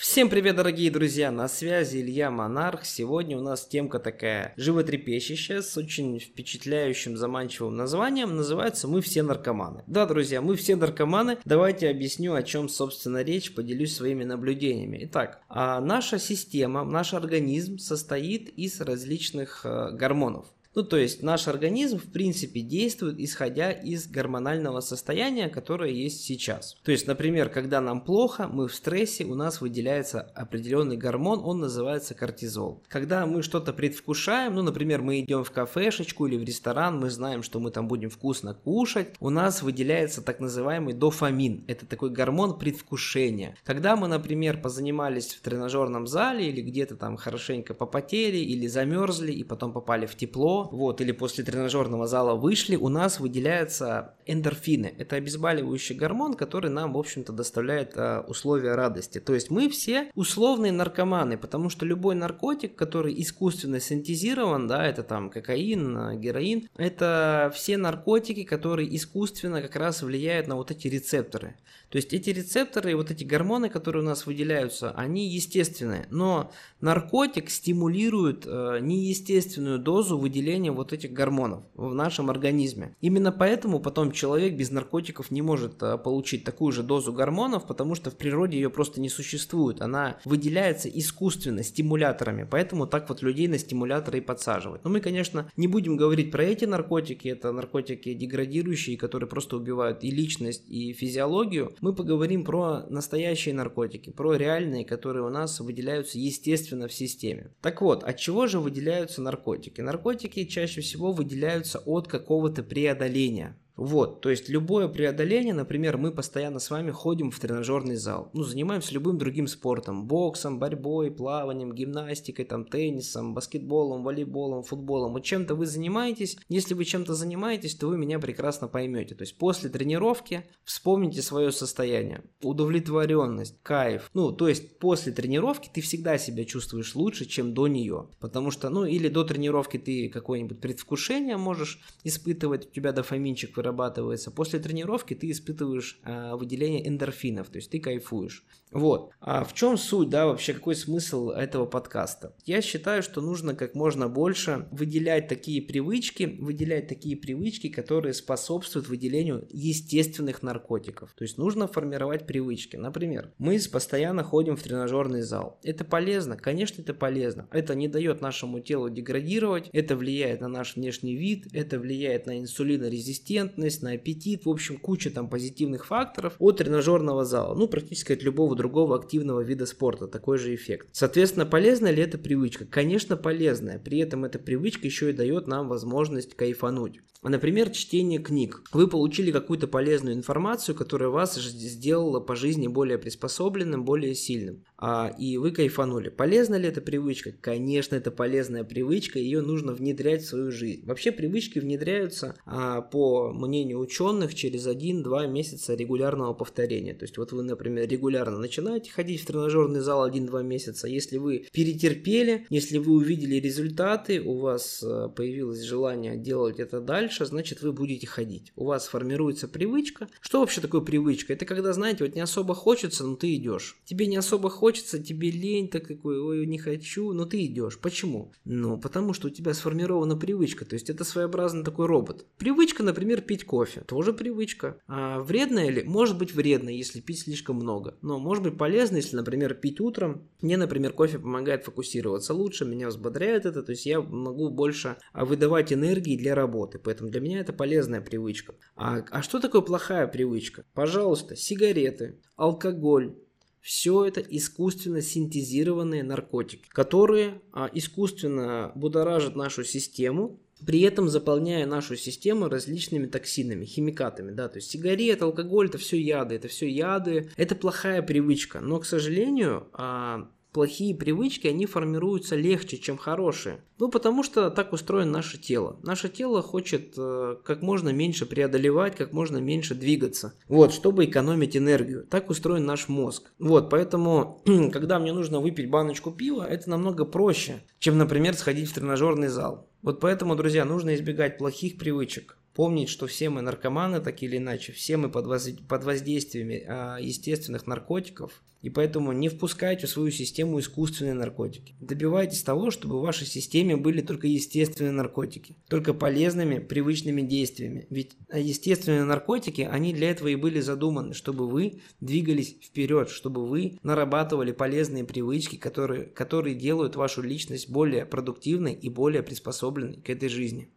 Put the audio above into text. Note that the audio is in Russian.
Всем привет, дорогие друзья! На связи Илья Монарх. Сегодня у нас темка такая животрепещущая, с очень впечатляющим, заманчивым названием. Называется «Мы все наркоманы». Да, друзья, мы все наркоманы. Давайте объясню, о чем, собственно, речь, поделюсь своими наблюдениями. Итак, а наша система, наш организм состоит из различных э, гормонов. Ну, то есть наш организм, в принципе, действует исходя из гормонального состояния, которое есть сейчас. То есть, например, когда нам плохо, мы в стрессе, у нас выделяется определенный гормон, он называется кортизол. Когда мы что-то предвкушаем, ну, например, мы идем в кафешечку или в ресторан, мы знаем, что мы там будем вкусно кушать, у нас выделяется так называемый дофамин. Это такой гормон предвкушения. Когда мы, например, позанимались в тренажерном зале или где-то там хорошенько попотели или замерзли и потом попали в тепло, вот, или после тренажерного зала вышли, у нас выделяются эндорфины. Это обезболивающий гормон, который нам, в общем-то, доставляет а, условия радости. То есть мы все условные наркоманы, потому что любой наркотик, который искусственно синтезирован, да, это там кокаин, героин, это все наркотики, которые искусственно как раз влияют на вот эти рецепторы. То есть эти рецепторы и вот эти гормоны, которые у нас выделяются, они естественные, но наркотик стимулирует э, неестественную дозу выделения выделения вот этих гормонов в нашем организме. Именно поэтому потом человек без наркотиков не может а, получить такую же дозу гормонов, потому что в природе ее просто не существует. Она выделяется искусственно, стимуляторами. Поэтому так вот людей на стимуляторы и подсаживают. Но мы, конечно, не будем говорить про эти наркотики. Это наркотики деградирующие, которые просто убивают и личность, и физиологию. Мы поговорим про настоящие наркотики, про реальные, которые у нас выделяются естественно в системе. Так вот, от чего же выделяются наркотики? Наркотики чаще всего выделяются от какого-то преодоления. Вот, то есть любое преодоление, например, мы постоянно с вами ходим в тренажерный зал, ну, занимаемся любым другим спортом, боксом, борьбой, плаванием, гимнастикой, там, теннисом, баскетболом, волейболом, футболом, вот чем-то вы занимаетесь, если вы чем-то занимаетесь, то вы меня прекрасно поймете, то есть после тренировки вспомните свое состояние, удовлетворенность, кайф, ну, то есть после тренировки ты всегда себя чувствуешь лучше, чем до нее, потому что, ну, или до тренировки ты какое-нибудь предвкушение можешь испытывать, у тебя дофаминчик вырабатывается, вырабатывается. После тренировки ты испытываешь э, выделение эндорфинов, то есть ты кайфуешь. Вот. А в чем суть, да, вообще какой смысл этого подкаста? Я считаю, что нужно как можно больше выделять такие привычки, выделять такие привычки, которые способствуют выделению естественных наркотиков. То есть нужно формировать привычки. Например, мы постоянно ходим в тренажерный зал. Это полезно? Конечно, это полезно. Это не дает нашему телу деградировать, это влияет на наш внешний вид, это влияет на инсулинорезистентность, на аппетит, в общем, куча там позитивных факторов от тренажерного зала. Ну, практически от любого другого активного вида спорта, такой же эффект. Соответственно, полезна ли эта привычка? Конечно, полезная. При этом эта привычка еще и дает нам возможность кайфануть. Например, чтение книг. Вы получили какую-то полезную информацию, которая вас сделала по жизни более приспособленным, более сильным. А, и вы кайфанули. Полезна ли эта привычка? Конечно, это полезная привычка, ее нужно внедрять в свою жизнь. Вообще привычки внедряются, а, по мнению ученых, через 1-2 месяца регулярного повторения. То есть вот вы, например, регулярно начинаете ходить в тренажерный зал 1-2 месяца. Если вы перетерпели, если вы увидели результаты, у вас а, появилось желание делать это дальше, значит вы будете ходить. У вас формируется привычка. Что вообще такое привычка? Это когда, знаете, вот не особо хочется, но ты идешь. Тебе не особо хочется, тебе лень, так какой, ой, не хочу, но ты идешь. Почему? Ну, потому что у тебя сформирована привычка. То есть это своеобразный такой робот. Привычка, например, пить кофе. Тоже привычка. А вредная ли? Может быть вредно, если пить слишком много. Но может быть полезно, если, например, пить утром. Мне, например, кофе помогает фокусироваться лучше, меня взбодряет это. То есть я могу больше выдавать энергии для работы. Поэтому для меня это полезная привычка. А, а что такое плохая привычка? Пожалуйста, сигареты, алкоголь, все это искусственно синтезированные наркотики, которые а, искусственно будоражат нашу систему, при этом заполняя нашу систему различными токсинами, химикатами, да, то есть сигарет, алкоголь, это все яды, это все яды, это плохая привычка, но, к сожалению, а, плохие привычки, они формируются легче, чем хорошие. Ну, потому что так устроено наше тело. Наше тело хочет э, как можно меньше преодолевать, как можно меньше двигаться. Вот, чтобы экономить энергию. Так устроен наш мозг. Вот, поэтому, когда мне нужно выпить баночку пива, это намного проще, чем, например, сходить в тренажерный зал. Вот поэтому, друзья, нужно избегать плохих привычек. Помнить, что все мы наркоманы, так или иначе, все мы под, воз... под воздействиями а, естественных наркотиков. И поэтому не впускайте в свою систему искусственные наркотики. Добивайтесь того, чтобы в вашей системе были только естественные наркотики, только полезными, привычными действиями. Ведь естественные наркотики, они для этого и были задуманы, чтобы вы двигались вперед, чтобы вы нарабатывали полезные привычки, которые, которые делают вашу личность более продуктивной и более приспособленной к этой жизни.